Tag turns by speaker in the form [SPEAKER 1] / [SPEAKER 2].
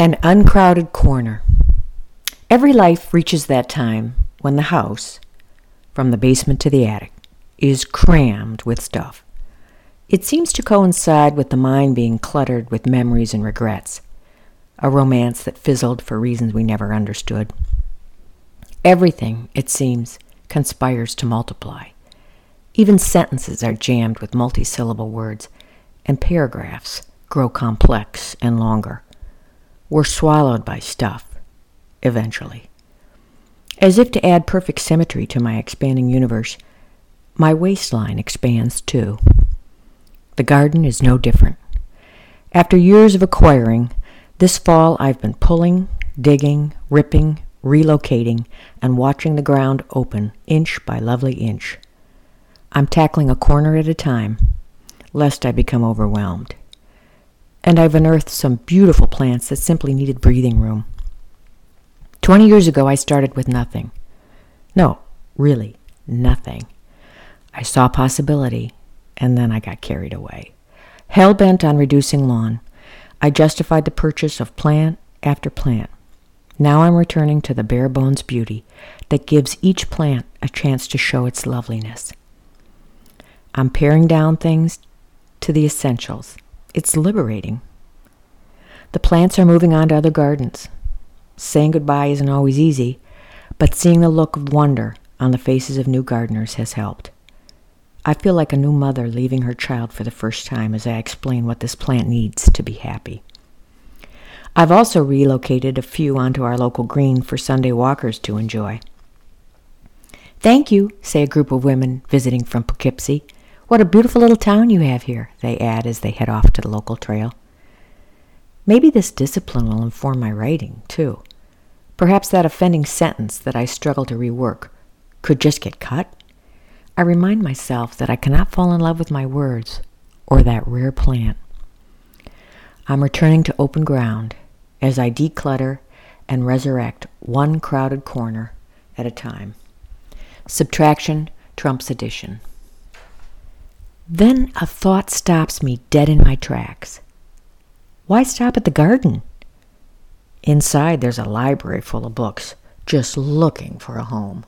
[SPEAKER 1] An uncrowded corner. Every life reaches that time when the house, from the basement to the attic, is crammed with stuff. It seems to coincide with the mind being cluttered with memories and regrets, a romance that fizzled for reasons we never understood. Everything, it seems, conspires to multiply. Even sentences are jammed with multisyllable words, and paragraphs grow complex and longer were swallowed by stuff, eventually. As if to add perfect symmetry to my expanding universe, my waistline expands too. The garden is no different. After years of acquiring, this fall I've been pulling, digging, ripping, relocating, and watching the ground open inch by lovely inch. I'm tackling a corner at a time, lest I become overwhelmed and I've unearthed some beautiful plants that simply needed breathing room. Twenty years ago, I started with nothing. No, really, nothing. I saw possibility, and then I got carried away. Hell bent on reducing lawn, I justified the purchase of plant after plant. Now I'm returning to the bare bones beauty that gives each plant a chance to show its loveliness. I'm paring down things to the essentials it's liberating. The plants are moving on to other gardens. Saying goodbye isn't always easy, but seeing the look of wonder on the faces of new gardeners has helped. I feel like a new mother leaving her child for the first time as I explain what this plant needs to be happy. I've also relocated a few onto our local green for Sunday walkers to enjoy. Thank you, say a group of women visiting from Poughkeepsie. What a beautiful little town you have here, they add as they head off to the local trail. Maybe this discipline will inform my writing, too. Perhaps that offending sentence that I struggle to rework could just get cut. I remind myself that I cannot fall in love with my words or that rare plant. I'm returning to open ground as I declutter and resurrect one crowded corner at a time. Subtraction trumps addition. Then a thought stops me dead in my tracks. Why stop at the garden? Inside, there's a library full of books, just looking for a home.